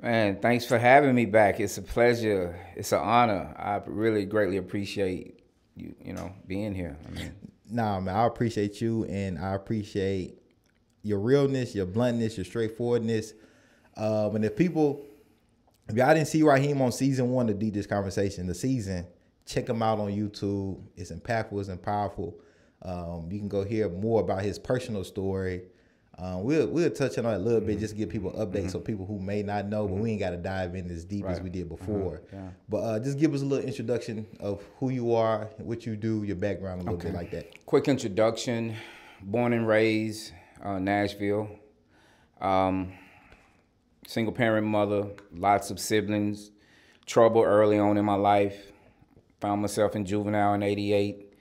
Man, thanks for having me back. It's a pleasure. It's an honor. I really greatly appreciate you, you know, being here. I mean, nah, man, I appreciate you and I appreciate your realness, your bluntness, your straightforwardness. Um, and if people, if y'all didn't see Rahim on season one of Deep Dish Conversation, the season, check him out on YouTube. It's impactful, it's powerful. Um, you can go hear more about his personal story um, we'll we'll touch on it a little bit mm-hmm. just to give people updates mm-hmm. so people who may not know, but we ain't got to dive in as deep right. as we did uh-huh. before. Yeah. But uh, just give us a little introduction of who you are, what you do, your background, a little okay. bit like that. Quick introduction: born and raised uh, Nashville, um, single parent mother, lots of siblings, trouble early on in my life. Found myself in juvenile in '88,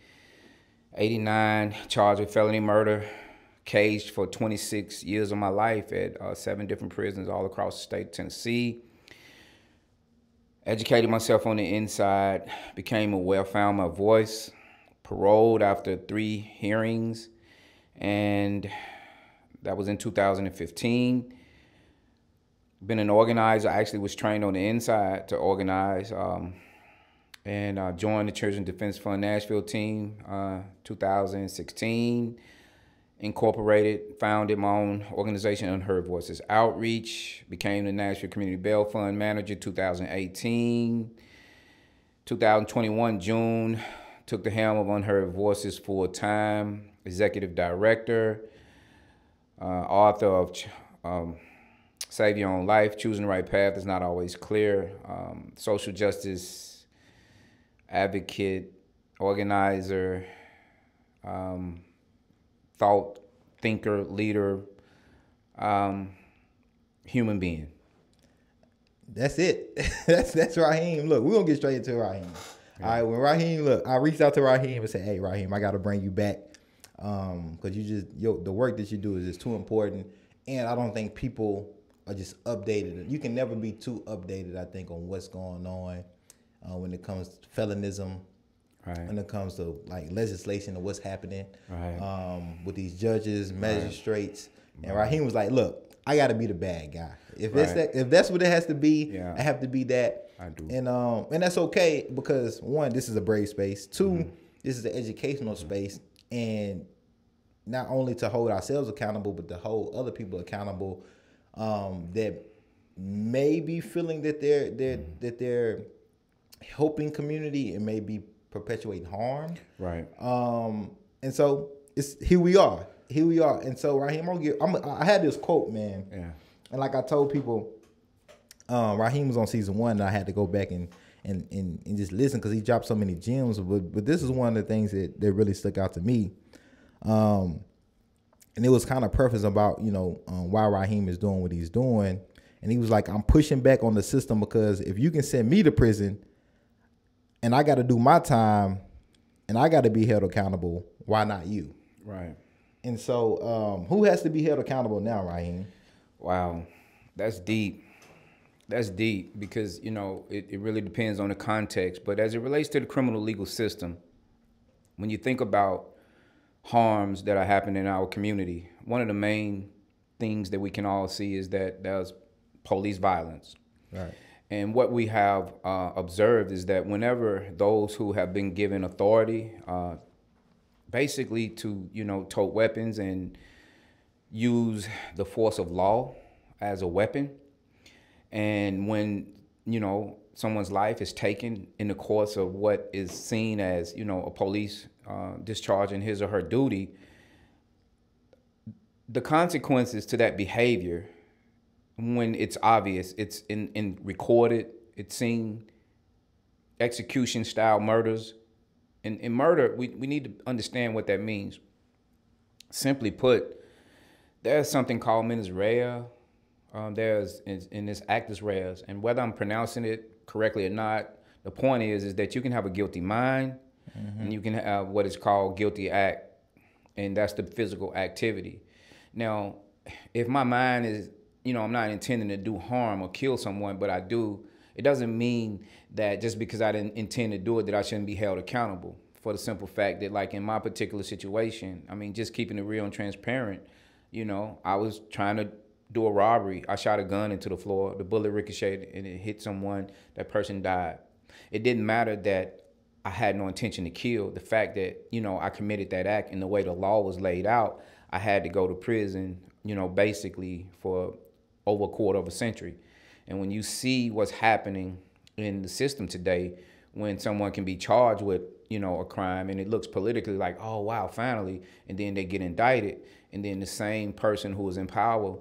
'89, charged with felony murder caged for 26 years of my life at uh, seven different prisons all across the state of Tennessee. Educated myself on the inside, became aware, found my voice, paroled after three hearings, and that was in 2015. Been an organizer. I actually was trained on the inside to organize. Um, and uh, joined the Children's Defense Fund Nashville team uh, 2016 incorporated, founded my own organization, Unheard Voices Outreach, became the Nashville Community Bail Fund manager 2018. 2021, June, took the helm of Unheard Voices full time, executive director, uh, author of um, Save Your Own Life, Choosing the Right Path is Not Always Clear, um, social justice advocate, organizer. Um, thought, thinker, leader, um, human being. That's it. that's that's Rahim. Look, we're gonna get straight into Rahim. Yeah. All right, when Rahim, look, I reached out to Rahim and said, "Hey, Rahim, I got to bring you back because um, you just yo the work that you do is just too important, and I don't think people are just updated. You can never be too updated. I think on what's going on uh, when it comes to felonism, right. when it comes to like legislation and what's happening right. um, with these judges, magistrates. Right. And Rahim was like, "Look, I got to be the bad guy. If that's that, if that's what it has to be, yeah. I have to be that. I do. And um, and that's okay because one, this is a brave space. 2 mm-hmm. this is an educational space, and not only to hold ourselves accountable, but to hold other people accountable um, that may be feeling that they're they're mm-hmm. that they're helping community and may be perpetuating harm. Right. Um, and so it's here we are. Here we are. And so Rahim, I'm gonna give, I'm, I had this quote, man. Yeah. And like I told people, um, Rahim was on season one, and I had to go back and and and, and just listen because he dropped so many gems. But but this is one of the things that that really stuck out to me. Um, and it was kind of preface about you know um, why Rahim is doing what he's doing. And he was like, I'm pushing back on the system because if you can send me to prison, and I got to do my time and I got to be held accountable. Why not you? Right. And so, um, who has to be held accountable now, Rahim? Wow, that's deep. That's deep because you know it, it really depends on the context. But as it relates to the criminal legal system, when you think about harms that are happening in our community, one of the main things that we can all see is that there's police violence. Right. And what we have uh, observed is that whenever those who have been given authority, uh, basically to you know tote weapons and use the force of law as a weapon, and when you know someone's life is taken in the course of what is seen as you know a police uh, discharging his or her duty, the consequences to that behavior when it's obvious, it's in, in recorded, it's seen execution style murders. And in murder, we, we need to understand what that means. Simply put, there's something called mens rea. Um, there's in, in this actus reus, and whether I'm pronouncing it correctly or not The point is, is that you can have a guilty mind, and you can have what is called guilty act, and that's the physical activity. Now, if my mind is, you know, I'm not intending to do harm or kill someone, but I do, it doesn't mean that just because I didn't intend to do it that I shouldn't be held accountable. For the simple fact that, like in my particular situation, I mean, just keeping it real and transparent, you know, I was trying to do a robbery. I shot a gun into the floor. The bullet ricocheted and it hit someone. That person died. It didn't matter that I had no intention to kill. The fact that, you know, I committed that act and the way the law was laid out, I had to go to prison, you know, basically for over a quarter of a century. And when you see what's happening in the system today, when someone can be charged with, you know, a crime and it looks politically like, oh wow, finally, and then they get indicted, and then the same person who is in power,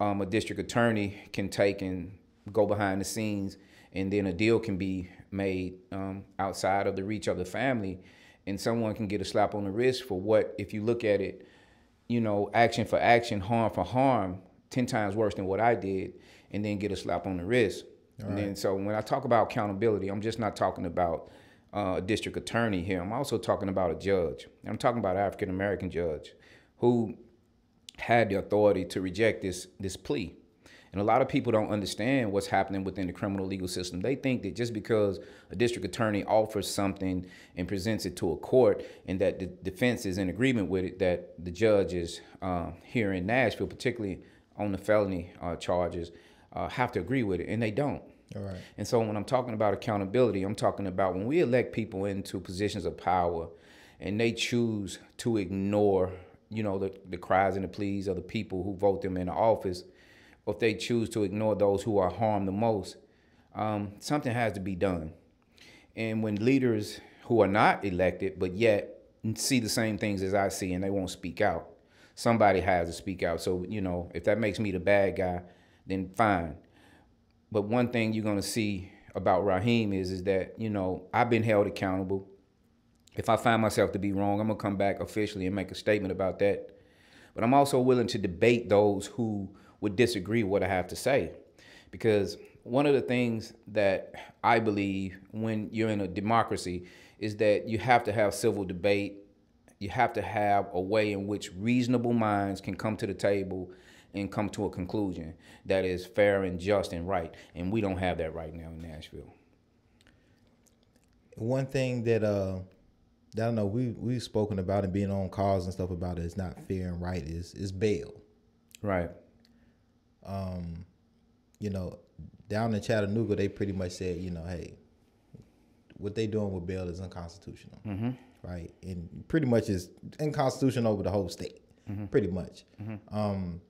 um, a district attorney, can take and go behind the scenes, and then a deal can be made um, outside of the reach of the family, and someone can get a slap on the wrist for what, if you look at it, you know, action for action, harm for harm, 10 times worse than what I did, and then get a slap on the wrist. and then, so when I talk about accountability, I'm just not talking about uh, a district attorney here. I'm also talking about a judge. I'm talking about an African American judge who had the authority to reject this this plea. And a lot of people don't understand what's happening within the criminal legal system. They think that just because a district attorney offers something and presents it to a court and that the defense is in agreement with it, that the judge is uh, here in Nashville, particularly on the felony uh, charges, uh, have to agree with it. And they don't. All right. And so when I'm talking about accountability, I'm talking about when we elect people into positions of power and they choose to ignore, you know, the, the cries and the pleas of the people who vote them into office, or if they choose to ignore those who are harmed the most, um, something has to be done. And when leaders who are not elected, but yet see the same things as I see and they won't speak out, somebody has to speak out. So, you know, if that makes me the bad guy, then fine. But one thing you're gonna see about Rahim is is that you know I've been held accountable. If I find myself to be wrong, I'm gonna come back officially and make a statement about that. But I'm also willing to debate those who would disagree with what I have to say, because one of the things that I believe when you're in a democracy is that you have to have civil debate. You have to have a way in which reasonable minds can come to the table and come to a conclusion that is fair and just and right. And we don't have that right now in Nashville. One thing that uh that I don't know we we've spoken about and being on calls and stuff about it is not fair and right is is bail. Right. Um, you know, down in Chattanooga they pretty much said, you know, hey, what they doing with bail is unconstitutional. Mm-hmm. Right? And pretty much is unconstitutional over the whole state. Pretty much. Um,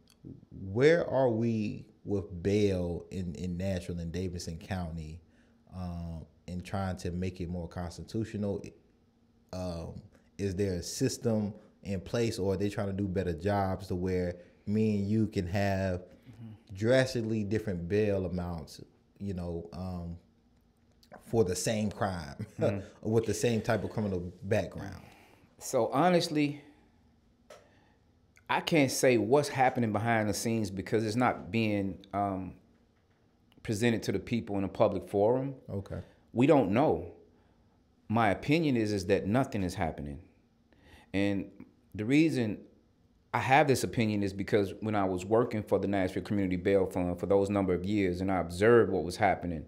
where are we with bail in, in Nashville and Davidson County um, in trying to make it more constitutional? Um, is there a system in place or are they trying to do better jobs to where me and you can have drastically different bail amounts, you know, um, for the same crime with the same type of criminal background? So honestly, I can't say what's happening behind the scenes because it's not being um, presented to the people in a public forum. Okay. We don't know. My opinion is is that nothing is happening, and the reason I have this opinion is because when I was working for the Nashville Community Bail Fund for those number of years, and I observed what was happening,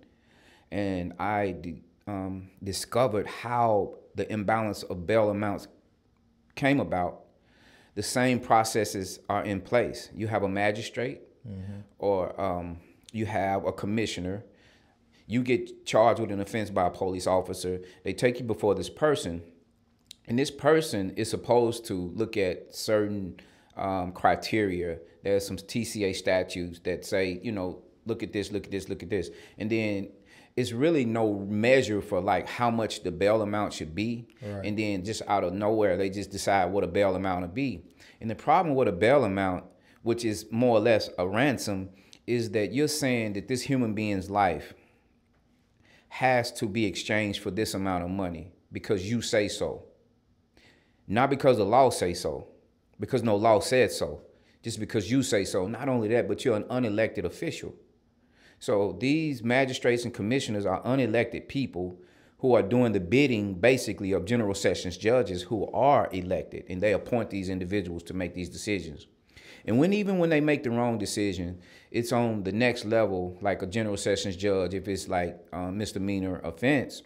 and I um, discovered how the imbalance of bail amounts came about. The same processes are in place. You have a magistrate, or um, you have a commissioner. You get charged with an offense by a police officer. They take you before this person, and this person is supposed to look at certain um, criteria. There's some TCA statutes that say, you know, look at this, look at this, look at this, and then it's really no measure for like how much the bail amount should be, Right. and then just out of nowhere they just decide what a bail amount will be. And the problem with a bail amount, which is more or less a ransom, is that you're saying that this human being's life has to be exchanged for this amount of money because you say so. Not because the law say so, because no law said so. Just because you say so. Not only that, but you're an unelected official. So these magistrates and commissioners are unelected people who are doing the bidding basically of general sessions judges who are elected and they appoint these individuals to make these decisions. And when even when they make the wrong decision, it's on the next level, like a general sessions judge, if it's like uh, misdemeanor offense,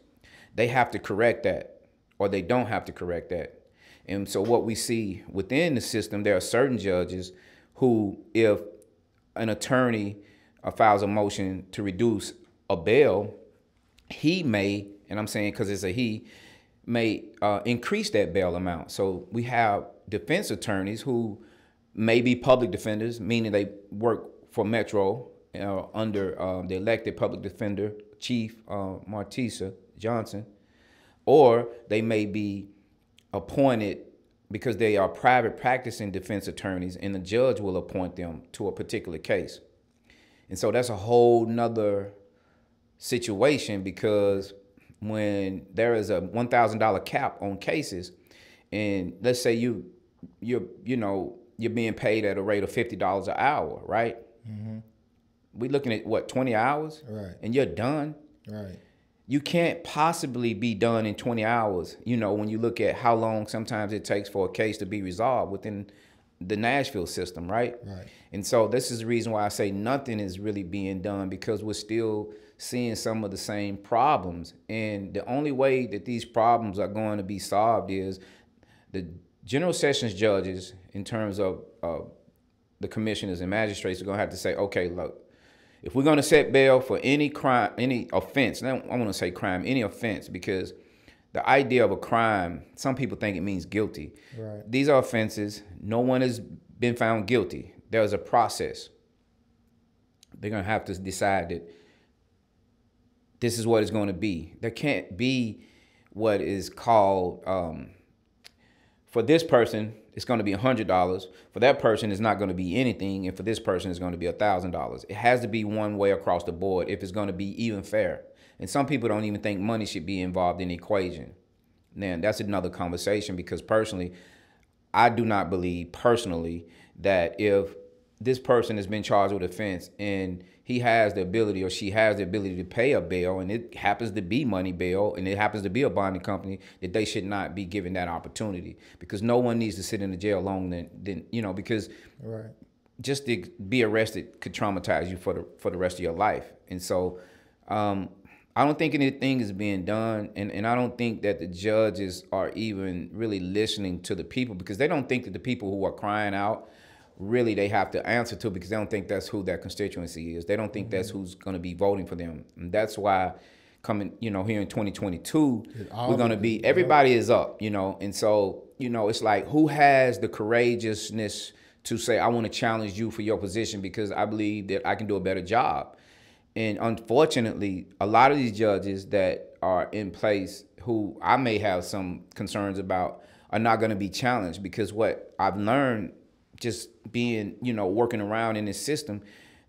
they have to correct that or they don't have to correct that. And so what we see within the system, there are certain judges who, if an attorney uh, files a motion to reduce a bail, he may, and I'm saying because it's a he, may uh, increase that bail amount. So we have defense attorneys who may be public defenders, meaning they work for Metro uh, under um, the elected public defender, Chief uh, Martesha Johnson, or they may be appointed because they are private practicing defense attorneys and the judge will appoint them to a particular case. And so that's a whole nother situation because when there is a $1,000 cap on cases and let's say you you you know you're being paid at a rate of $50 an hour, right? Mm-hmm. We're looking at what 20 hours, right? And you're done, right? you can't possibly be done in 20 hours. You know, when you look at how long sometimes it takes for a case to be resolved within the Nashville system, right? Right. And so this is the reason why I say nothing is really being done because we're still seeing some of the same problems. And the only way that these problems are going to be solved is the general sessions judges, in terms of uh, the commissioners and magistrates, are going to have to say, okay, look, if we're going to set bail for any crime, any offense, now I want to say crime, any offense, because the idea of a crime, some people think it means guilty. Right. These are offenses. No one has been found guilty. There's a process. They're going to have to decide that this is what it's going to be. There can't be what is called um, for this person it's going to be $100. For that person, it's not going to be anything. And for this person, it's going to be $1,000. It has to be one way across the board if it's going to be even fair. And some people don't even think money should be involved in the equation. Now, that's another conversation because personally, I do not believe personally that if this person has been charged with offense and he has the ability or she has the ability to pay a bail and it happens to be money bail and it happens to be a bonding company that they should not be given that opportunity because no one needs to sit in the jail longer than, than you know because right. just to be arrested could traumatize you for the for the rest of your life and so um, I don't think anything is being done, and, and I don't think that the judges are even really listening to the people because they don't think that the people who are crying out really they have to answer to because they don't think that's who their constituency is. They don't think mm-hmm. that's who's going to be voting for them. And that's why coming, you know, here in 2022, we're going to be everybody is up, you know. And so, you know, it's like who has the courageousness to say I want to challenge you for your position because I believe that I can do a better job. And unfortunately, a lot of these judges that are in place who I may have some concerns about are not going to be challenged because what I've learned just being, you know, working around in this system,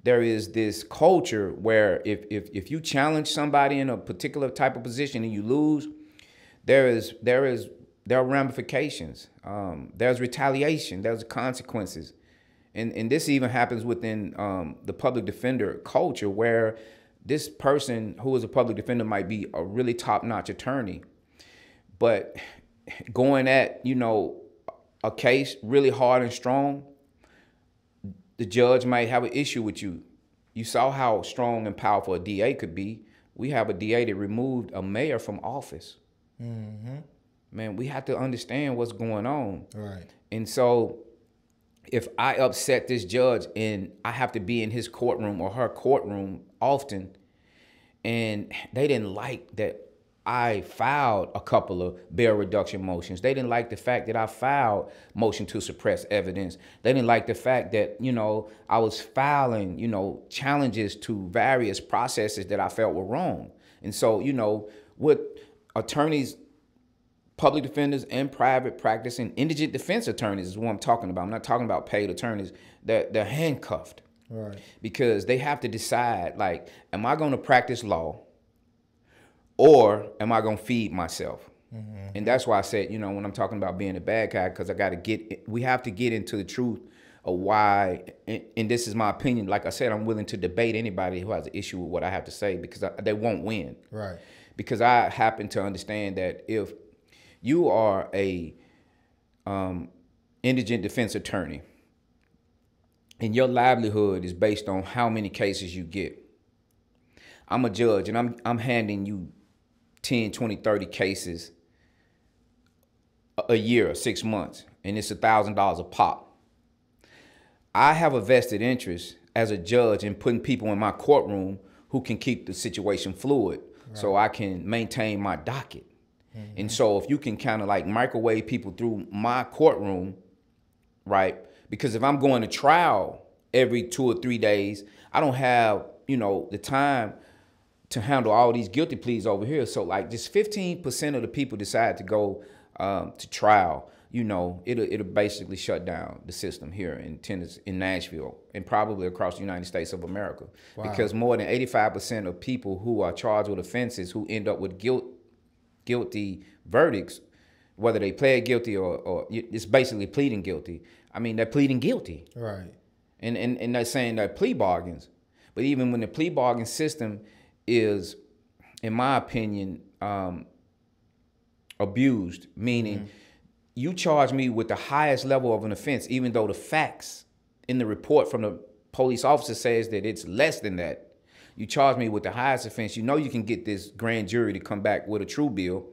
there is this culture where if if if you challenge somebody in a particular type of position and you lose, there is there is there are ramifications. Um, there's retaliation. There's consequences, and and this even happens within um, the public defender culture where this person who is a public defender might be a really top notch attorney, but going at you know a case really hard and strong, the judge might have an issue with you. You saw how strong and powerful a DA could be. We have a DA that removed a mayor from office. Mm-hmm. Man, we have to understand what's going on. Right. And so if I upset this judge and I have to be in his courtroom or her courtroom often, and they didn't like that I filed a couple of bail reduction motions. They didn't like the fact that I filed motion to suppress evidence. They didn't like the fact that, you know, I was filing, you know, challenges to various processes that I felt were wrong. And so, you know, with attorneys, public defenders and private practicing indigent defense attorneys is what I'm talking about. I'm not talking about paid attorneys. They're, they're handcuffed. Right. Because they have to decide, like, am I going to practice law? or am I gonna feed myself? Mm-hmm. And that's why I said, you know, when I'm talking about being a bad guy, because I got to get, we have to get into the truth of why, and, and, this is my opinion. Like I said, I'm willing to debate anybody who has an issue with what I have to say because I, they won't win. Right. Because I happen to understand that if you are a um, indigent defense attorney and your livelihood is based on how many cases you get, I'm a judge and I'm I'm handing you 10, 20, 30 cases a year, or six months, and it's a thousand dollars a pop. I have a vested interest as a judge in putting people in my courtroom who can keep the situation fluid right. so I can maintain my docket. Mm-hmm. And so if you can kind of like microwave people through my courtroom, right? Because if I'm going to trial every two or three days, I don't have, you know, the time to handle all these guilty pleas over here. So like just 15% of the people decide to go um, to trial you know, it'll it'll basically shut down the system here in Tennessee, in Nashville, and probably across the United States of America, wow. because more than eighty five percent of people who are charged with offenses who end up with guilt guilty verdicts, whether they plead guilty or, or it's basically pleading guilty. I mean, they're pleading guilty, right? And and and they're saying they're plea bargains, but even when the plea bargain system is, in my opinion, um, abused, meaning. Mm-hmm you charge me with the highest level of an offense, even though the facts in the report from the police officer says that it's less than that. You charge me with the highest offense. You know you can get this grand jury to come back with a true bill.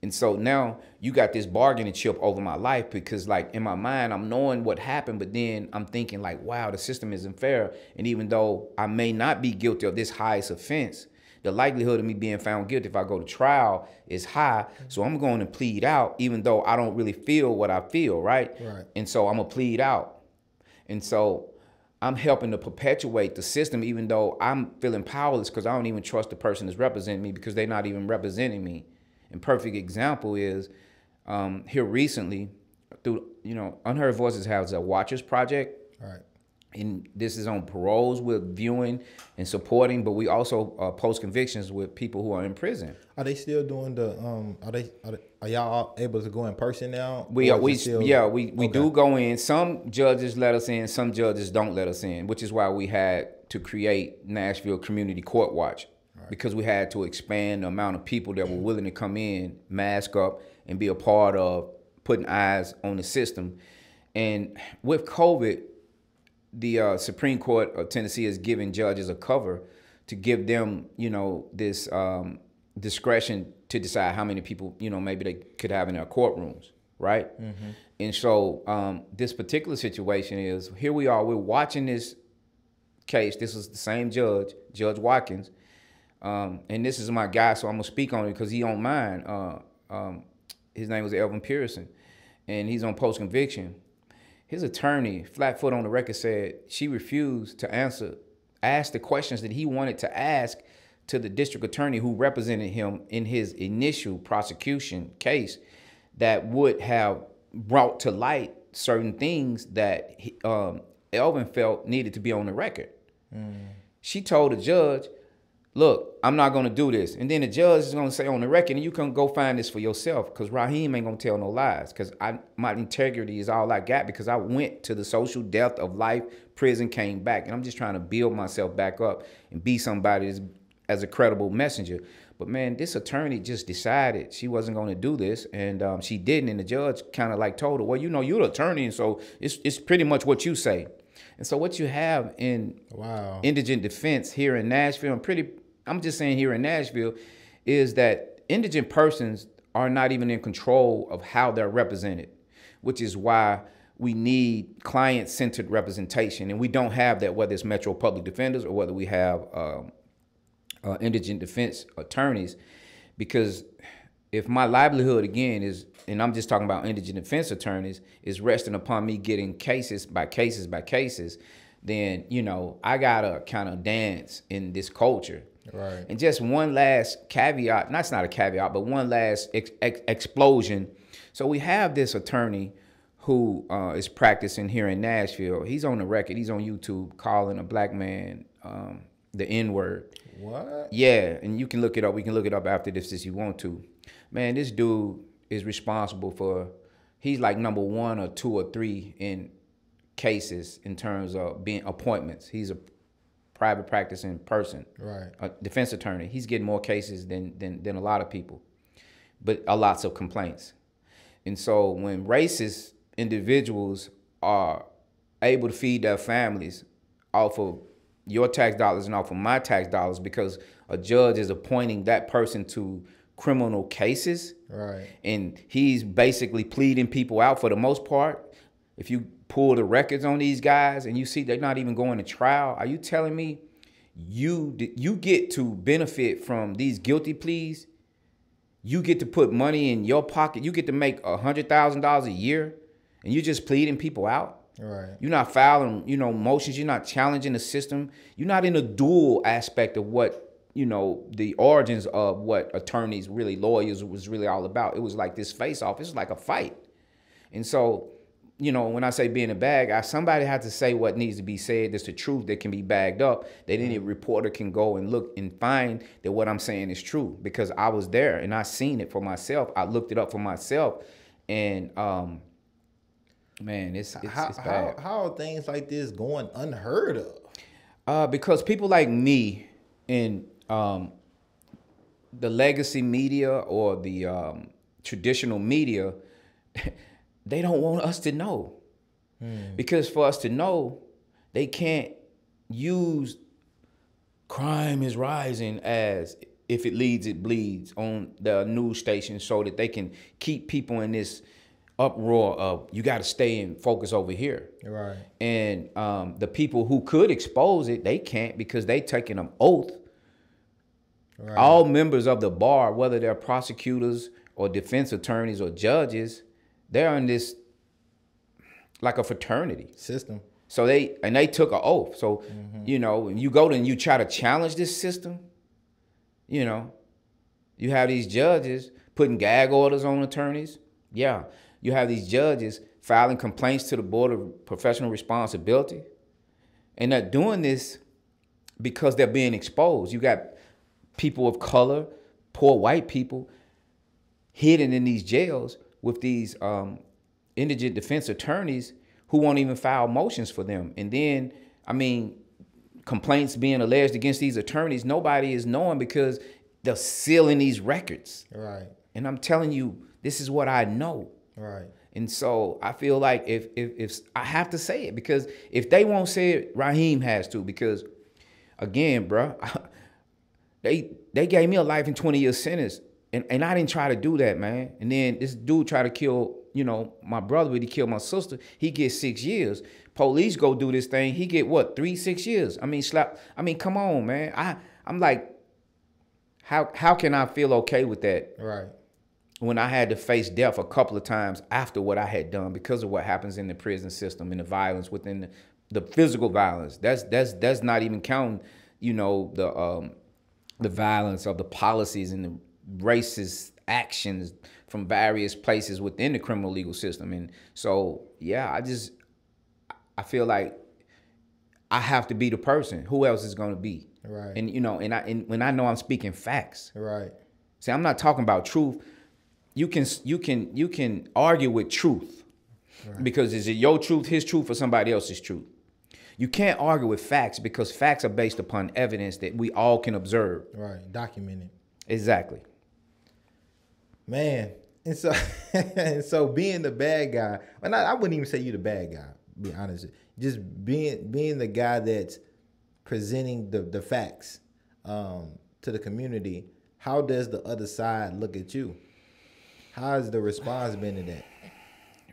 And so now you got this bargaining chip over my life because like in my mind, I'm knowing what happened, but then I'm thinking like, wow, the system isn't fair. And even though I may not be guilty of this highest offense, the likelihood of me being found guilty if I go to trial is high. So I'm going to plead out, even though I don't really feel what I feel, right? Right. And so I'm gonna plead out. And so I'm helping to perpetuate the system, even though I'm feeling powerless because I don't even trust the person that's representing me because they're not even representing me. And perfect example is um, here recently through you know Unheard Voices has a Watchers Project. Right and this is on paroles with viewing and supporting, but we also uh, post convictions with people who are in prison. Are they still doing the? Um, are they? Are, they, are y'all able to go in person now? We are. We still, yeah. We we okay. do go in. Some judges let us in. Some judges don't let us in, which is why we had to create Nashville Community Court Watch right. because we had to expand the amount of people that were willing to come in, mask up, and be a part of putting eyes on the system. And with COVID, the uh, Supreme Court of Tennessee has given judges a cover to give them, you know, this um, discretion to decide how many people, you know, maybe they could have in their courtrooms, right? Mm-hmm. And so um, this particular situation is here we are, we're watching this case. This is the same judge, Judge Watkins, um, and this is my guy, so I'm gonna speak on it because he on mine. Uh, um, his name was Elvin Pearson, and he's on post conviction. His attorney, Flatfoot on the record, said she refused to answer, ask the questions that he wanted to ask to the district attorney who represented him in his initial prosecution case that would have brought to light certain things that he, um, Elvin felt needed to be on the record. Mm. She told the judge, look, I'm not gonna do this. And then the judge is gonna say on the record, and you can go find this for yourself, because Rahim ain't gonna tell no lies. Because I my integrity is all I got because I went to the social death of life, prison, came back. And I'm just trying to build myself back up and be somebody as, as a credible messenger. But man, this attorney just decided she wasn't going to do this, and um, she didn't. And the judge kind of like told her, "Well, you know, you're the attorney, and so it's it's pretty much what you say." And so what you have in wow. indigent defense here in Nashville, and pretty I'm just saying here in Nashville, is that indigent persons are not even in control of how they're represented, which is why we need client-centered representation, and we don't have that whether it's Metro Public Defenders or whether we have um, uh, indigent defense attorneys, because if my livelihood again is, and I'm just talking about indigent defense attorneys, is resting upon me getting cases by cases by cases, then you know I gotta kind of dance in this culture Right. And just one last caveat, that's not a caveat, but one last ex ex explosion. So we have this attorney who uh, is practicing here in Nashville. He's on the record. He's on YouTube calling a black man um, the N word. What? Yeah, and you can look it up. We can look it up after this if you want to. Man, this dude is responsible for. He's like number one or two or three in cases in terms of being appointments. He's a private practicing person, Right. a defense attorney. He's getting more cases than than than a lot of people, but a lots of complaints. And so when racist individuals are able to feed their families off of your tax dollars and off of my tax dollars because a judge is appointing that person to criminal cases Right. and he's basically pleading people out for the most part. If you pull the records on these guys and you see they're not even going to trial, are you telling me you you get to benefit from these guilty pleas? You get to put money in your pocket. You get to make a hundred thousand dollars a year, and you're just pleading people out. Right. You're not filing, you know, motions. You're not challenging the system. You're not in a dual aspect of what, you know, the origins of what attorneys, really lawyers, was really all about. It was like this face off. It's like a fight. And so, you know, when I say being a bag, guy, somebody had to say what needs to be said. That's the truth that can be bagged up. That any reporter can go and look and find that what I'm saying is true because I was there and I seen it for myself. I looked it up for myself, and um, man, it's it's, How, it's bad. how how are things like this going unheard of? Uh, because people like me in um, the legacy media or the um, traditional media, they don't want us to know. Because for us to know, they can't use crime is rising as if it leads, it bleeds on the news station so that they can keep people in this uproar of you got to stay and focus over here. Right. And um, the people who could expose it, they can't because they taking an oath. Right. All members of the bar, whether they're prosecutors or defense attorneys or judges, they're in this like a fraternity. System. So they and they took an oath. So you know, when you go to and you try to challenge this system, you know, you have these judges putting gag orders on attorneys. Yeah, you have these judges filing complaints to the board of professional responsibility, and they're doing this because they're being exposed. You got people of color, poor white people, hidden in these jails with these um, indigent defense attorneys who won't even file motions for them. And then, I mean, complaints being alleged against these attorneys, nobody is knowing because they're sealing these records. Right. And I'm telling you, this is what I know. Right. And so I feel like if if if I have to say it because if they won't say it, Rahim has to because again, bruh, they they gave me a life and 20 year sentence. And and I didn't try to do that, man. And then this dude tried to kill, you know, my brother, but he killed my sister. He gets six years. Police go do this thing. He get what, three, six years. I mean, slap. I mean, come on, man. I I'm like, how how can I feel okay with that? Right. When I had to face death a couple of times after what I had done because of what happens in the prison system and the violence within the, the physical violence. That's that's that's not even counting, you know, the um, the violence of the policies and the racist actions from various places within the criminal legal system. And so, yeah, I just I feel like I have to be the person. Who else is going to be? Right. And you know, and I and when I know I'm speaking facts. Right. See, I'm not talking about truth. You can you can you can argue with truth because is it your truth, his truth, or somebody else's truth? You can't argue with facts because facts are based upon evidence that we all can observe. Right. Documented. Exactly. Man. And so and so being the bad guy, and I, I wouldn't even say you're the bad guy, be honest. Just being being the guy that's presenting the, the facts um, to the community, how does the other side look at you? How has the response been to that?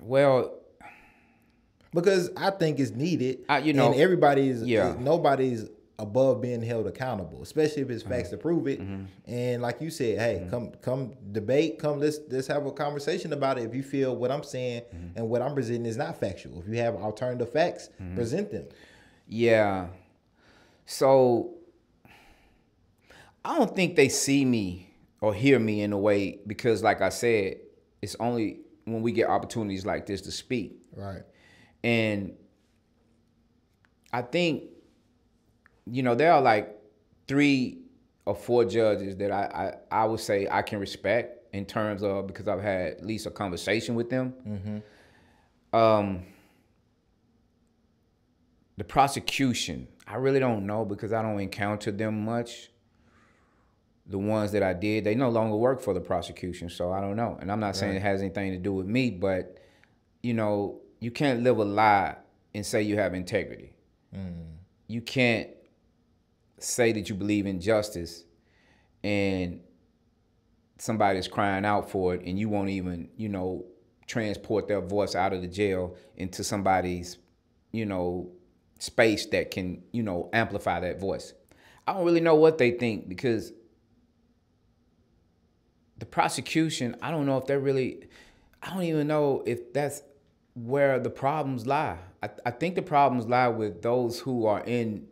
Well, Because I think it's needed. I- you know, and everybody's yeah. nobody's above being held accountable, especially if it's Mm-hmm. facts to prove it. And like you said, hey, come come debate, come let's let's have a conversation about it. If you feel what I'm saying Mm-hmm. and what I'm presenting is not factual, if you have alternative facts, Mm-hmm. present them. yeah. So I don't think they see me or hear me in a way because, like I said, it's only when we get opportunities like this to speak. Right. And I think, you know, there are like three or four judges that I, I, I would say I can respect in terms of because I've had at least a conversation with them. Um, the prosecution, I really don't know because I don't encounter them much. The ones that I did, they no longer work for the prosecution, so I don't know. And I'm not saying it has anything to do with me, but you know, you can't live a lie and say you have integrity. Mm. You can't say that you believe in justice and somebody's crying out for it and you won't even, you know, transport their voice out of the jail into somebody's, you know, space that can, you know, amplify that voice. I don't really know what they think because the prosecution, I don't know if they're really, I don't even know if that's where the problems lie. I, I think the problems lie with those who are in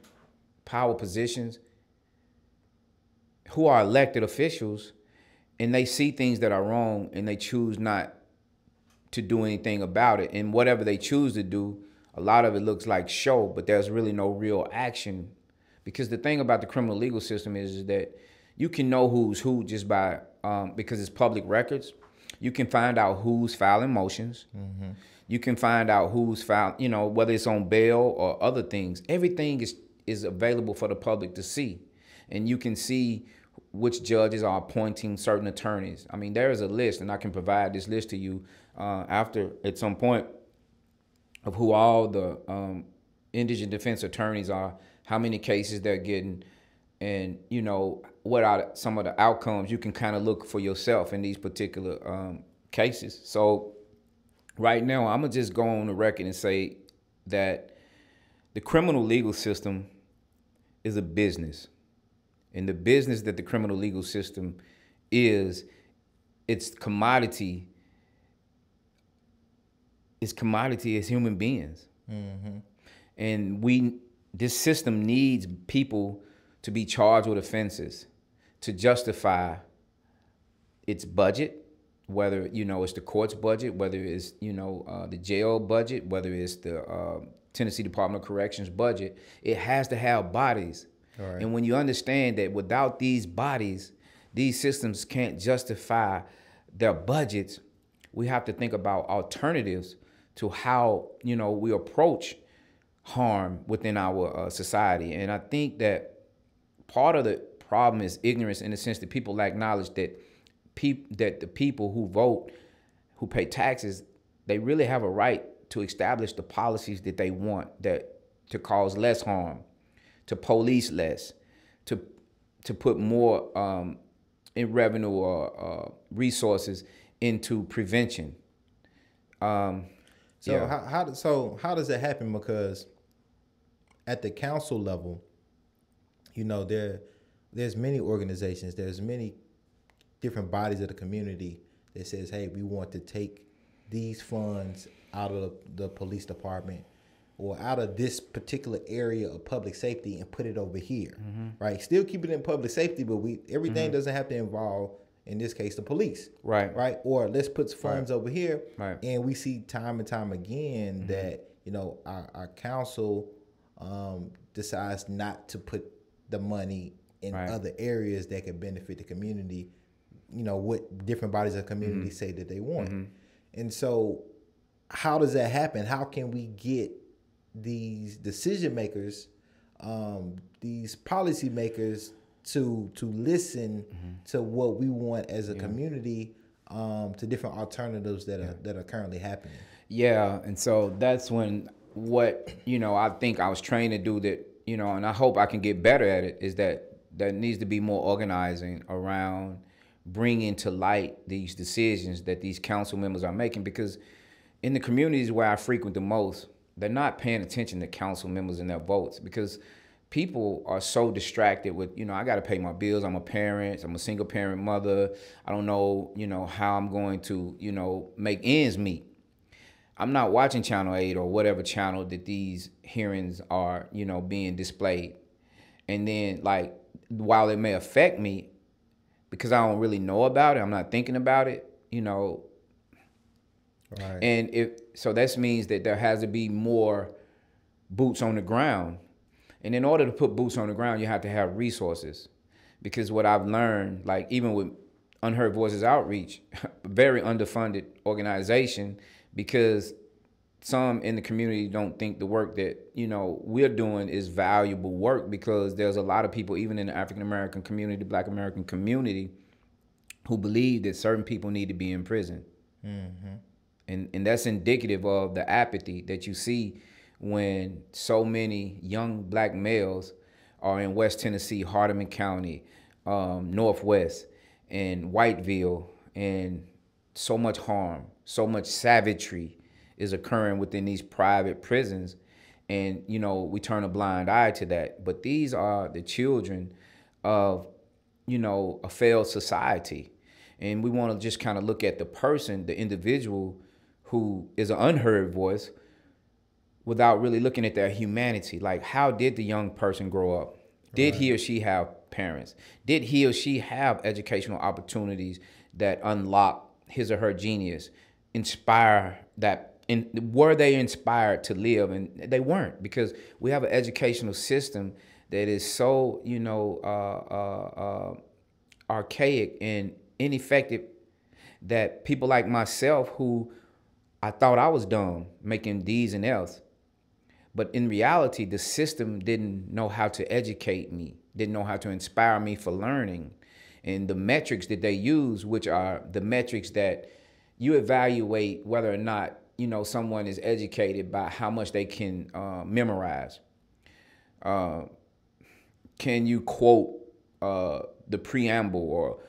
power positions, who are elected officials, and they see things that are wrong and they choose not to do anything about it. And whatever they choose to do, a lot of it looks like show, but there's really no real action. Because the thing about the criminal legal system is, is that you can know who's who just by um, because it's public records. You can find out who's filing motions. You can find out who's filed, you know, whether it's on bail or other things. Everything is is available for the public to see, and you can see which judges are appointing certain attorneys. I mean, there is a list, and I can provide this list to you uh, after at some point of who all the um, indigent defense attorneys are, how many cases they're getting, and you know what are some of the outcomes. You can kind of look for yourself in these particular um, cases. So right now, I'm gonna just go on the record and say that the criminal legal system is a business, and the business that the criminal legal system is, its commodity. Its commodity is human beings, and we this system needs people to be charged with offenses to justify its budget, whether you know it's the court's budget, whether it's you know uh, the jail budget, whether it's the uh, Tennessee Department of Corrections budget, it has to have bodies. Right. And when you understand that without these bodies, these systems can't justify their budgets, we have to think about alternatives to how you know we approach harm within our uh, society. And I think that part of the problem is ignorance in the sense that people lack knowledge that peop- that the people who vote, who pay taxes, they really have a right to establish the policies that they want that to cause less harm, to police less, to to put more um, in revenue or uh, resources into prevention. Um, So yeah. how, how does so how does that happen? Because at the council level, you know there there's many organizations, there's many different bodies of the community that says, hey, we want to take these funds out of the police department or out of this particular area of public safety and put it over here, Mm-hmm. right? Still keep it in public safety, but we everything doesn't have to involve, in this case, the police, Right. Right, or let's put funds over here, Right. and we see time and time again that you know our, our council um, decides not to put the money in Right. other areas that could benefit the community. You know what different bodies of community say that they want, and so how does that happen? How can we get these decision makers, um, these policy makers to to listen to what we want as a community, um, to different alternatives that are that are currently happening. Yeah, and so that's when what you know I think I was trained to do that you know, and I hope I can get better at it. Is that there needs to be more organizing around bringing to light these decisions that these council members are making because in the communities where I frequent the most, they're not paying attention to council members and their votes because people are so distracted with, you know, I got to pay my bills. I'm a parent. I'm a single parent mother. I don't know, you know, how I'm going to, you know, make ends meet. I'm not watching Channel 8 or whatever channel that these hearings are, you know, being displayed. And then, like, while it may affect me, because I don't really know about it, I'm not thinking about it, you know, Right. and if so, that means that there has to be more boots on the ground. And in order to put boots on the ground, you have to have resources. Because what I've learned, like even with Unheard Voices Outreach, very underfunded organization, because some in the community don't think the work that you know we're doing is valuable work because there's a lot of people even in the African American community, Black American community, who believe that certain people need to be in prison, mm-hmm. and and that's indicative of the apathy that you see when so many young Black males are in West Tennessee, Hardeman County, um, Northwest, and Whiteville, and so much harm, so much savagery is occurring within these private prisons. And you know we turn a blind eye to that. But these are the children of you know a failed society. And we want to just kind of look at the person the individual who is an unheard voice without really looking at their humanity. Like how did the young person grow up? Did right. he or she have parents? Did he or she have educational opportunities that unlock his or her genius inspire that and were they inspired to live? And they weren't because we have an educational system that is so you know uh, uh, uh, archaic and ineffective that people like myself who i thought i was dumb making d's and l's but in reality the system didn't know how to educate me didn't know how to inspire me for learning. And the metrics that they use which are the metrics that you evaluate whether or not you know someone is educated by how much they can uh, memorize. Uh, can you quote uh, the preamble or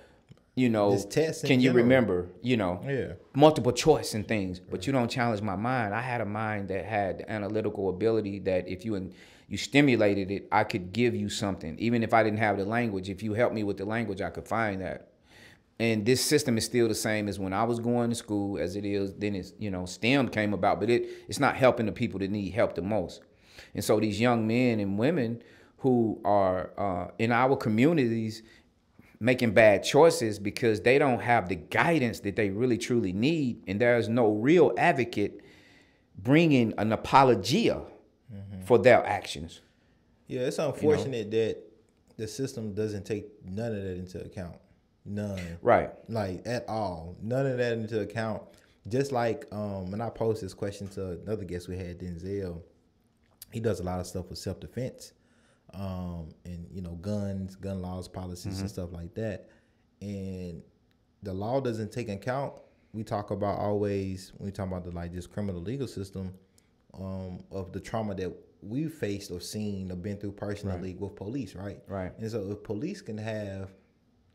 you know can you remember you know yeah. multiple choice and things but you don't challenge my mind. I had a mind that had analytical ability that if you you stimulated it i could give you something. Even if i didn't have the language if you helped me with the language i could find that and this system is still the same as when I was going to school as it is then it's you know STEM came about but it it's not helping the people that need help the most and so these young men and women who are uh, in our communities making bad choices because they don't have the guidance that they really truly need and there's no real advocate bringing an apologia mm-hmm. for their actions yeah it's unfortunate you know? that the system doesn't take none of that into account None. Right. Like at all. None of that into account. Just like um when I posed this question to another guest we had, Denzel, he does a lot of stuff with self defense. Um and you know, guns, gun laws, policies mm-hmm. and stuff like that. And the law doesn't take account. We talk about always when we talk about the like this criminal legal system, um, of the trauma that we've faced or seen or been through personally right. with police, right? Right. And so if police can have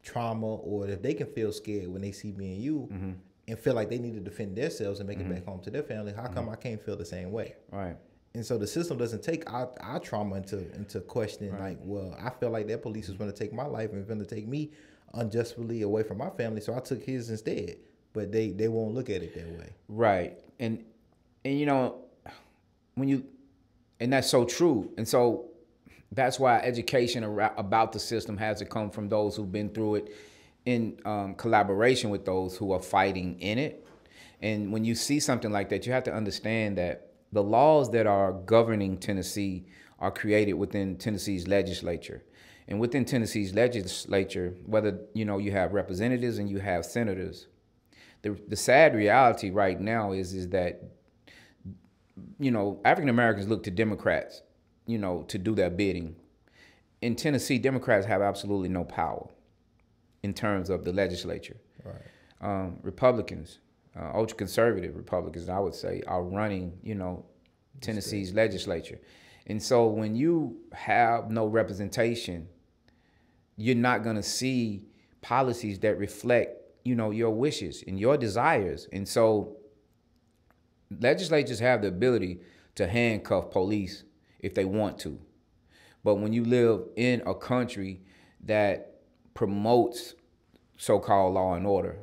trauma or if they can feel scared when they see me and you mm-hmm. and feel like they need to defend themselves and make mm-hmm. it back home to their family, how come mm-hmm. I can't feel the same way? Right. And so the system doesn't take our, our trauma into into question. Right. Like, well, I feel like that police is going to take my life and going to take me unjustly away from my family, so I took his instead. But they they won't look at it that way. Right. And and you know when you and that's so true. And so that's why education about the system has to come from those who've been through it in um, collaboration with those who are fighting in it. And when you see something like that, you have to understand that the laws that are governing Tennessee are created within Tennessee's legislature. And within Tennessee's legislature, whether you know you have representatives and you have senators, the the sad reality right now is is that you know African Americans look to Democrats you know, to do their bidding. In Tennessee, Democrats have absolutely no power in terms of the legislature. Right. Um, Republicans, uh, ultra conservative Republicans, I would say, are running, you know, Tennessee's State. legislature. And so when you have no representation, you're not going to see policies that reflect, you know, your wishes and your desires. And so legislatures have the ability to handcuff police if they want to. But when you live in a country that promotes so called law and order,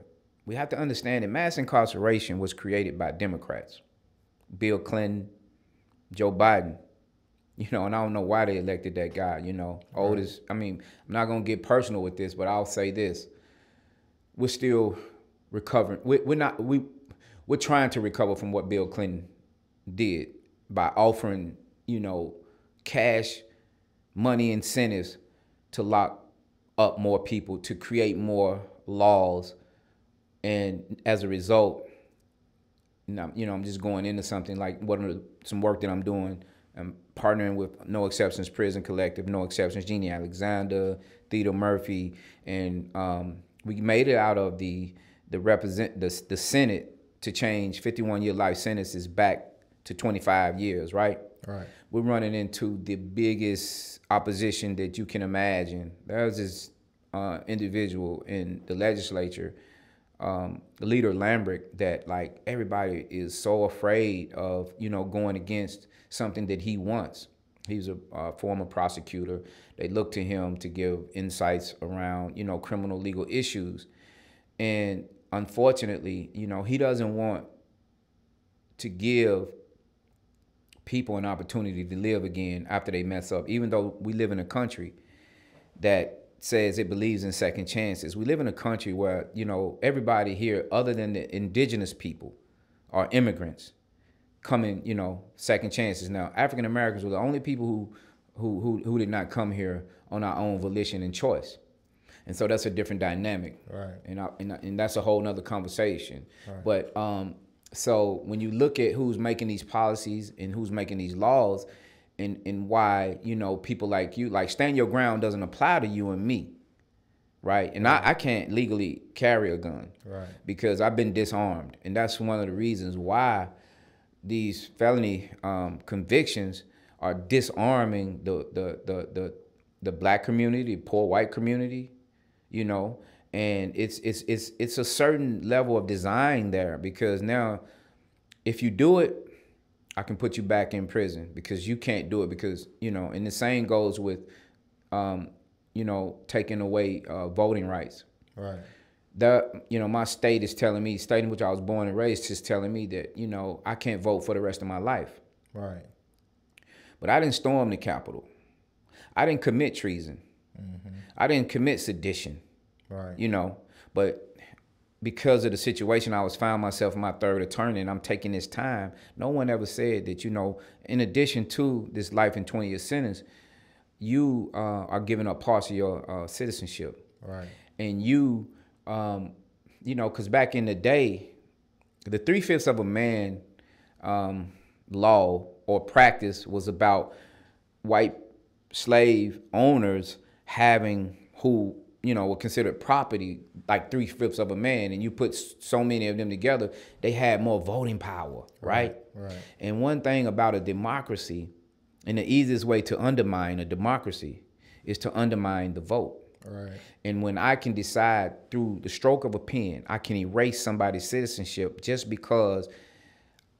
we have to understand that mass incarceration was created by Democrats. Bill Clinton, Joe Biden, you know, and I don't know why they elected that guy, you know, oldest. I mean, I'm not gonna get personal with this, but I'll say this: we're still recovering. We're not we we're trying to recover from what Bill Clinton did by offering you know, cash money incentives to lock up more people, to create more laws. And as a result, you know, I'm just going into something like what are some work that I'm doing. I'm partnering with No Exceptions Prison Collective, No Exceptions, Jeannie Alexander, Theodore Murphy, and um, we made it out of the the represent the, the Senate to change 51 year life sentences back to 25 years, right? Right. We're running into the biggest opposition that you can imagine. There was this uh, individual in the legislature, um, the leader Lamberth, that like everybody is so afraid of, you know, going against something that he wants. He's a uh, former prosecutor. They look to him to give insights around, you know, criminal legal issues. And unfortunately, you know, he doesn't want to give people an opportunity to live again after they mess up, even though we live in a country that says it believes in second chances. We live in a country where, you know, everybody here, other than the indigenous people, are immigrants coming, you know, second chances. Now, African Americans were the only people who, who, who, who did not come here on our own volition and choice. And so that's a different dynamic. Right. And, I, and, I, and that's a whole nother conversation. Right. But um, so when you look at who's making these policies and who's making these laws, and and why you know people like you like stand your ground doesn't apply to you and me, right? And right. I, I can't legally carry a gun, right? Because I've been disarmed, and that's one of the reasons why these felony um, convictions are disarming the the the the the black community, poor white community, you know, and it's it's it's it's a certain level of design there because now if you do it i can put you back in prison because you can't do it because you know and the same goes with um, you know taking away uh, voting rights. Right. That you know my state is telling me state in which i was born and raised is telling me that you know i can't vote for the rest of my life. Right. But i didn't storm the capitol. I didn't commit treason. Mm-hmm. i didn't commit sedition Right. You know, but because of the situation I was found myself in my third attorney and I'm taking this time, no one ever said that, you know, in addition to this life in 20 year sentence, you uh, are giving up parts of your uh, citizenship. Right. And you, um, you know, because back in the day, the three fifths of a man um, law or practice was about white slave owners having who you know, were considered property, like three fifths of a man, and you put so many of them together, they had more voting power, right? Right. right. And one thing about a democracy, and the easiest way to undermine a democracy is to undermine the vote. Right. And when I can decide through the stroke of a pen, I can erase somebody's citizenship just because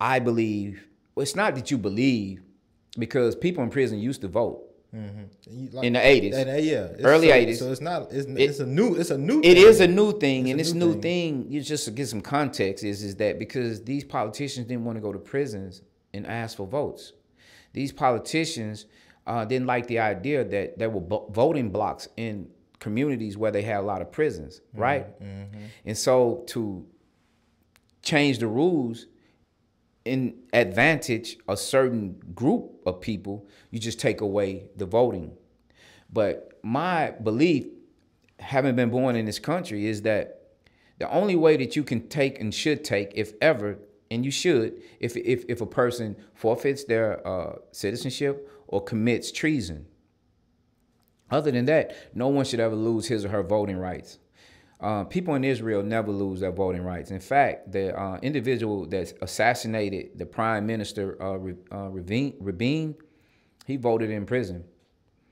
I believe, well, it's not that you believe, because people in prison used to vote. Mm-hmm. Like, in the eighties, yeah, early eighties. So, so, it's not. It's, it, it's, a new. It's a new. It thing. is a new thing, it's and this new, thing. thing. You just to get some context is is that because these politicians didn't want to go to prisons and ask for votes. These politicians uh, didn't like the idea that there were bo- voting blocks in communities where they had a lot of prisons, mm-hmm. right? Mm-hmm. And so to change the rules in advantage a certain group of people, you just take away the voting. But my belief, having been born in this country, is that the only way that you can take and should take, if ever, and you should, if if, if a person forfeits their uh, citizenship or commits treason. Other than that, no one should ever lose his or her voting rights. Uh, people in Israel never lose their voting rights. In fact, the uh, individual that assassinated the prime minister, uh, uh Rabin, Rabin, he voted in prison.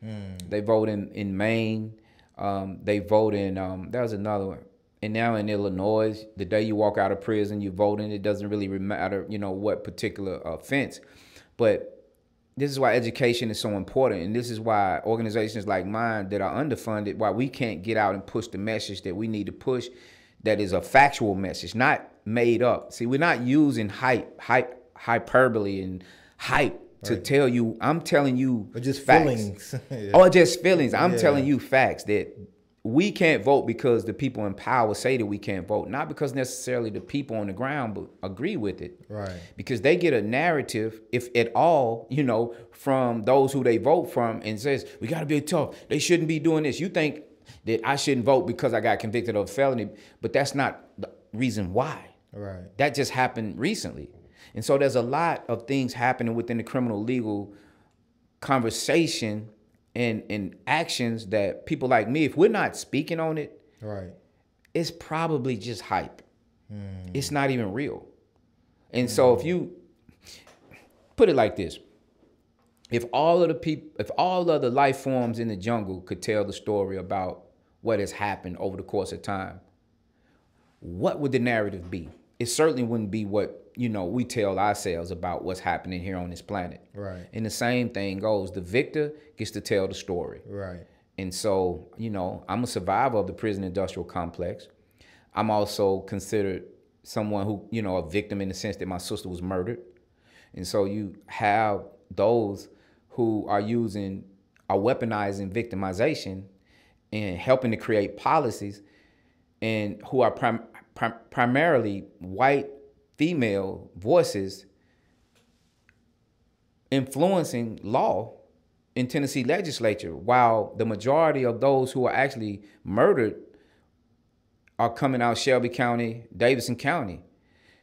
Mm. They vote in, in Maine. Um, they vote in, um, that was another one. And now in Illinois, the day you walk out of prison, you vote in. It doesn't really matter, you know, what particular offense. But this is why education is so important and this is why organizations like mine that are underfunded why we can't get out and push the message that we need to push that is a factual message not made up see we're not using hype hype hyperbole and hype to right. tell you i'm telling you or just facts. feelings yeah. or just feelings i'm yeah. telling you facts that we can't vote because the people in power say that we can't vote, not because necessarily the people on the ground agree with it. Right. Because they get a narrative, if at all, you know, from those who they vote from and says, we got to be tough. They shouldn't be doing this. You think that I shouldn't vote because I got convicted of a felony, but that's not the reason why. Right. That just happened recently. And so there's a lot of things happening within the criminal legal conversation and, and actions that people like me, if we're not speaking on it, Right. it's probably just hype. Hmm. It's not even real. And so if you put it like this, if all of the people, if all of the life forms in the jungle could tell the story about what has happened over the course of time, what would the narrative be? It certainly wouldn't be what you know we tell ourselves about what's happening here on this planet. Right. And the same thing goes. The victor gets to tell the story. Right. And so, you know, I'm a survivor of the prison industrial complex. I'm also considered someone who, you know, a victim in the sense that my sister was murdered. And so you have those who are using, are weaponizing victimization and helping to create policies and who are prim- prim- primarily white female voices influencing law in Tennessee legislature, while the majority of those who are actually murdered are coming out Shelby County, Davidson County.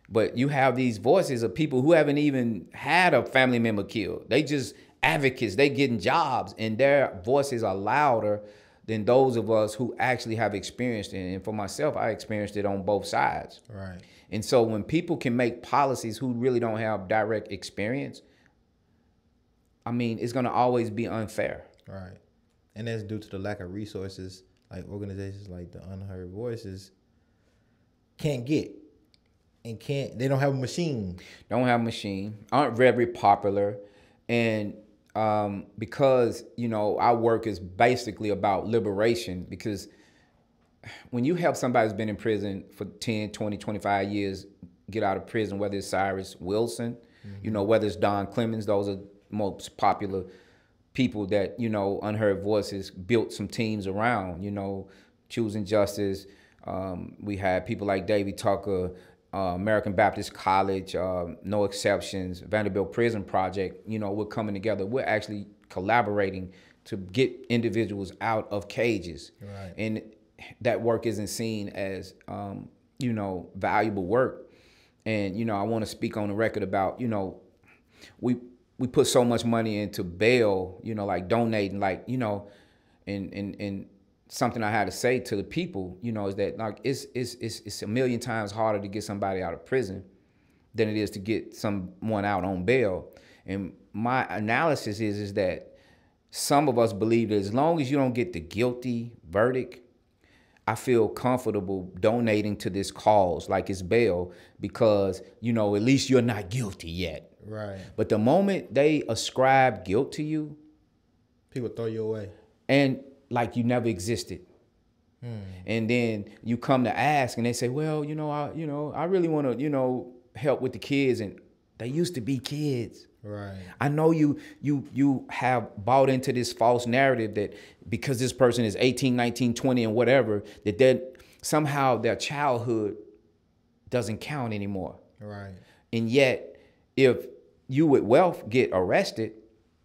But you have these voices of people who haven't even had a family member killed. They just advocates, they getting jobs, and their voices are louder than those of us who actually have experienced it. And for myself, I experienced it on both sides. Right. And so when people can make policies who really don't have direct experience, I mean, it's gonna always be unfair. Right. And that's due to the lack of resources like organizations like the Unheard Voices can't get and can't they don't have a machine. Don't have a machine, aren't very popular, and um, because you know our work is basically about liberation because when you help somebody who's been in prison for 10 20 25 years get out of prison whether it's cyrus wilson you know whether it's don clemens those are most popular people that you know unheard voices built some teams around you know choosing justice. Um, we had people like davy tucker uh, american baptist college uh, no exceptions vanderbilt prison project you know we're coming together. We're actually collaborating to get individuals out of cages. Right. and that work isn't seen as um, you know valuable work. And you know i want to speak on the record about you know we we put so much money into bail you know like donating like you know and and and something i had to say to the people you know is that like it's it's it's, it's a million times harder to get somebody out of prison than it is to get someone out on bail. And my analysis is is that some of us believe that as long as you don't get the guilty verdict I feel comfortable donating to this cause like it's bail because you know at least you're not guilty yet. Right. But the moment they ascribe guilt to you People throw you away. and like you never existed. Hmm. And then you come to ask and they say, "Well, you know, I you know, I really want to, you know, help with the kids and they used to be kids." Right. I know you you you have bought into this false narrative that because this person is 18, 19, 20 and whatever that that somehow their childhood doesn't count anymore. Right. And yet if you with wealth get arrested,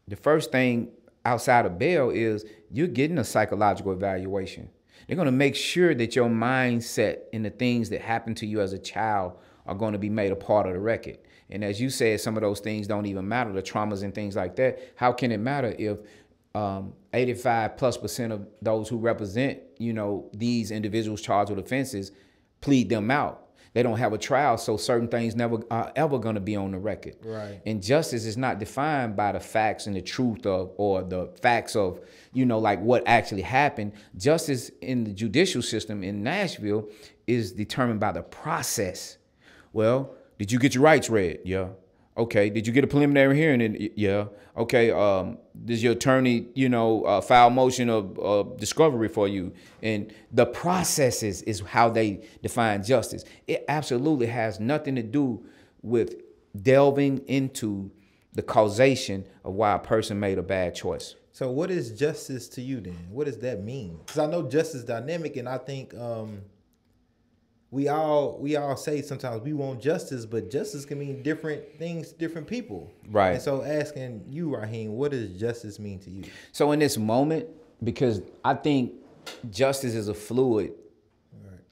the first thing outside of bail is you're getting a psychological evaluation. They're going to make sure that your mindset and the things that happened to you as a child are going to be made a part of the record. And as you said, some of those things don't even matter, the traumas and things like that. How can it matter if um, 85 plus percent of those who represent, you know, these individuals charged with offenses plead them out? They don't have a trial, so certain things never are ever going to be on the record. Right. And justice is not defined by the facts and the truth of, or the facts of, you know, like what actually happened. Justice in the judicial system in Nashville is determined by the process. Well, did you get your rights read? Yeah. Okay. Did you get a preliminary hearing? Yeah. Okay. Um, does your attorney, you know, uh, file motion of uh, discovery for you? And the processes is how they define justice. It absolutely has nothing to do with delving into the causation of why a person made a bad choice. So what is justice to you then? What does that mean? Because I know justice dynamic, and I think um, we all we all say sometimes we want justice, but justice can mean different things to different people. Right. And so asking you, Raheem, what does justice mean to you? So in this moment, because I think justice is a fluid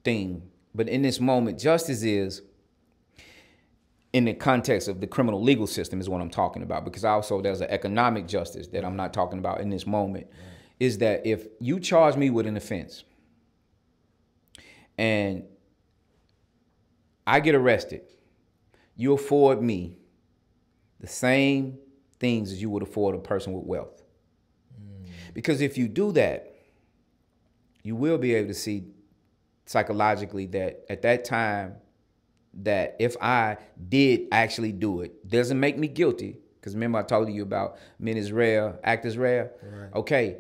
thing, but in this moment, justice is in the context of the criminal legal system is what I'm talking about because also there's an economic justice that I'm not talking about in this moment right. is that if you charge me with an offense and I get arrested, you afford me the same things as you would afford a person with wealth. Mm. Because if you do that, you will be able to see psychologically that at that time that if I did actually do it, doesn't make me guilty. Because remember I told you about mens rea, act is rare. Right. Okay,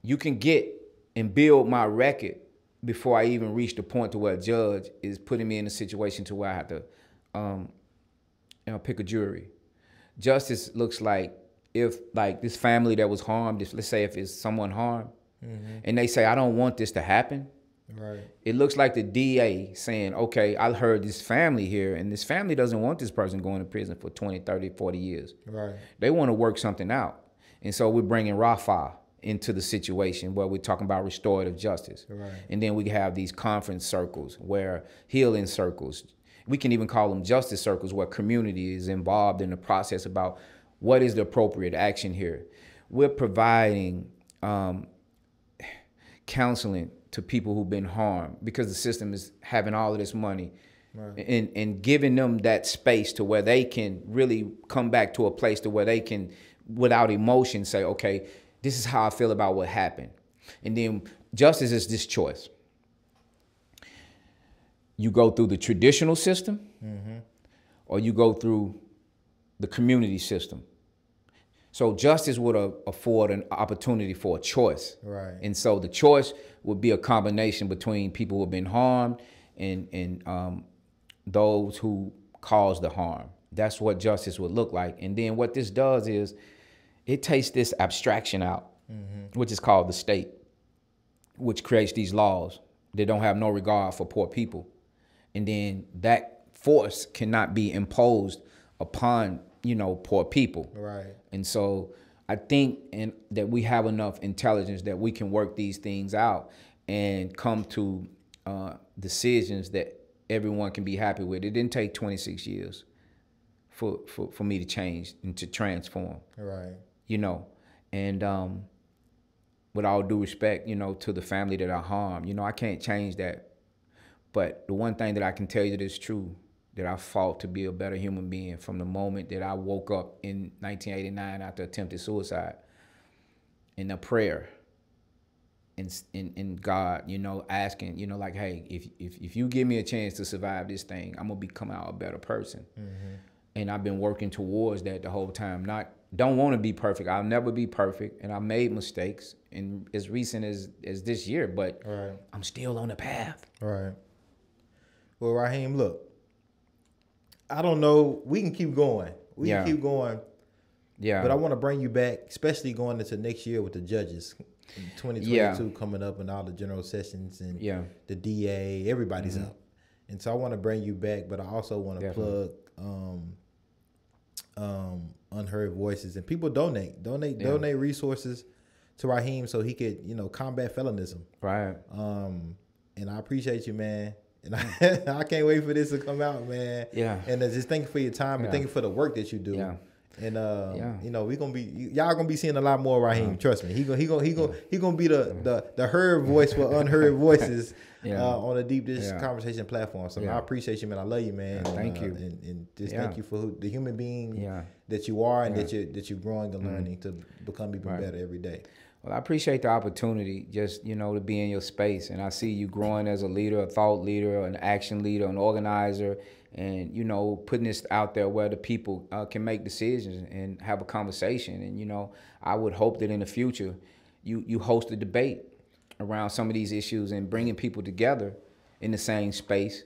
you can get and build my record before I even reach the point to where a judge is putting me in a situation to where I have to um, you know, pick a jury. Justice looks like if like this family that was harmed, if let's say if it's someone harmed, mm-hmm. and they say, I don't want this to happen. Right. It looks like the DA saying, okay, I heard this family here, and this family doesn't want this person going to prison for 20, 30, 40 years. Right. They want to work something out. And so we're bringing Rafa into the situation where we're talking about restorative justice. Right. And then we have these conference circles where healing circles, we can even call them justice circles where community is involved in the process about what is the appropriate action here. We're providing um, counseling to people who've been harmed because the system is having all of this money right. and, and giving them that space to where they can really come back to a place to where they can, without emotion, say, okay, this is how I feel about what happened. And then justice is this choice. You go through the traditional system, mm-hmm. or you go through the community system. So justice would afford an opportunity for a choice. Right. And so the choice would be a combination between people who have been harmed and and um, those who caused the harm. That's what justice would look like. And then what this does is it takes this abstraction out, mm-hmm. which is called the state, which creates these laws that don't have no regard for poor people. And then that force cannot be imposed upon, you know, poor people. Right. And so I think and that we have enough intelligence that we can work these things out and come to uh, decisions that everyone can be happy with. It didn't take 26 years for, for, for me to change and to transform. Right you know, and um, with all due respect, you know, to the family that I harmed, you know, I can't change that. But the one thing that I can tell you that is true, that I fought to be a better human being from the moment that I woke up in 1989 after attempted suicide in a prayer in, in, in God, you know, asking, you know, like, hey, if, if, if you give me a chance to survive this thing, I'm gonna become out a better person. Mm-hmm. And I've been working towards that the whole time, not don't want to be perfect. I'll never be perfect, and I made mistakes, and as recent as as this year, but right. I'm still on the path. Right. Well, Raheem, look, I don't know. We can keep going. We yeah. can keep going. Yeah. But I want to bring you back, especially going into next year with the judges. 2022 yeah. coming up and all the general sessions and yeah. the DA, everybody's mm-hmm. up. And so I want to bring you back, but I also want to plug um, um, unheard voices and people donate, donate, yeah. donate resources to Raheem so he could, you know, combat felonism. Right. Um, and I appreciate you, man. And I, I can't wait for this to come out, man. Yeah. And uh, just thank you for your time yeah. and thank you for the work that you do. Yeah. And uh, yeah. you know, we gonna be y'all gonna be seeing a lot more Raheem. Uh-huh. Trust me, he gonna he gonna he gonna he gonna be the the the heard voice for unheard voices yeah. uh, on a deep dish yeah. conversation platform. So yeah. I appreciate you, man. I love you, man. thank uh, you, and, and just thank you for who, the human being that you are, and that you that you're growing and mm-hmm. learning mm-hmm. to become even right. better every day. Well, I appreciate the opportunity, just you know, to be in your space, and I see you growing as a leader, a thought leader, an action leader, an organizer, and you know, putting this out there where the people uh, can make decisions and have a conversation. And you know, I would hope that in the future, you you host a debate around some of these issues and bringing people together in the same space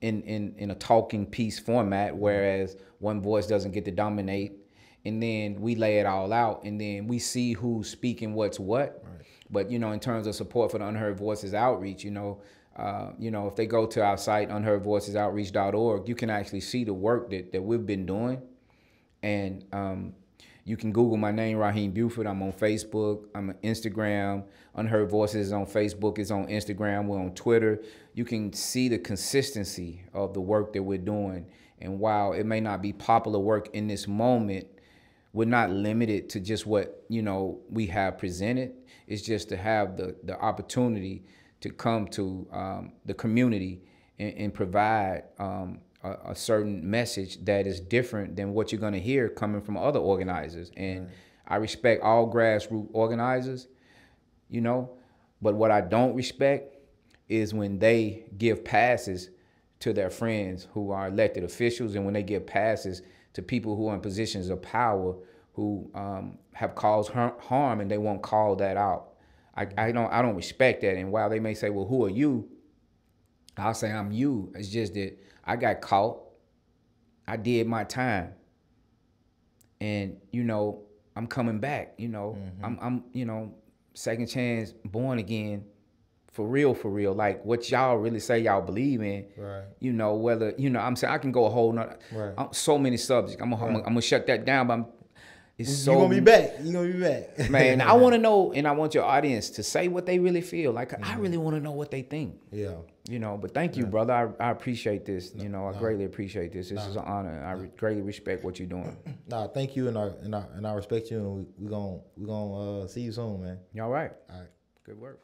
in, in, in a talking piece format, whereas one voice doesn't get to dominate. And then we lay it all out and then we see who's speaking what's what. Right. But, you know, in terms of support for the Unheard Voices outreach, you know, uh, you know, if they go to our site, unheardvoicesoutreach.org, you can actually see the work that, that we've been doing. And, um, You can Google my name, Raheem Buford. I'm on Facebook. I'm on Instagram. Unheard Voices is on Facebook. It's on Instagram. We're on Twitter. You can see the consistency of the work that we're doing. And while it may not be popular work in this moment, we're not limited to just what you know we have presented. It's just to have the the opportunity to come to um, the community and, and provide um, a, a, certain message that is different than what you're going to hear coming from other organizers. And right. I respect all grassroots organizers, you know, but what I don't respect is when they give passes to their friends who are elected officials and when they give passes to people who are in positions of power who um, have caused harm and they won't call that out. I, I don't I don't respect that. And while they may say, well, who are you? I'll say I'm you. It's just that I got caught. I did my time. And, you know, I'm coming back, you know. Mm-hmm. I'm I'm, you know, second chance, born again, for real, for real. Like what y'all really say y'all believe in. Right. You know, whether, you know, I'm saying I can go a whole nother right. so many subjects. I'm gonna, right. I'm, I'm gonna shut that down, but I'm it's so you gonna be back. You gonna be back, man. I want to know, and I want your audience to say what they really feel. Like mm-hmm. I really want to know what they think. Yeah, you know. But thank you, yeah. brother. I, I appreciate this. No, you know, I no. greatly appreciate this. This no. is an honor. I re- greatly respect what you're doing. Nah, thank you, and I and I, and I respect you, and we, we gonna we gonna uh, see you soon, man. You all right. All right. Good work.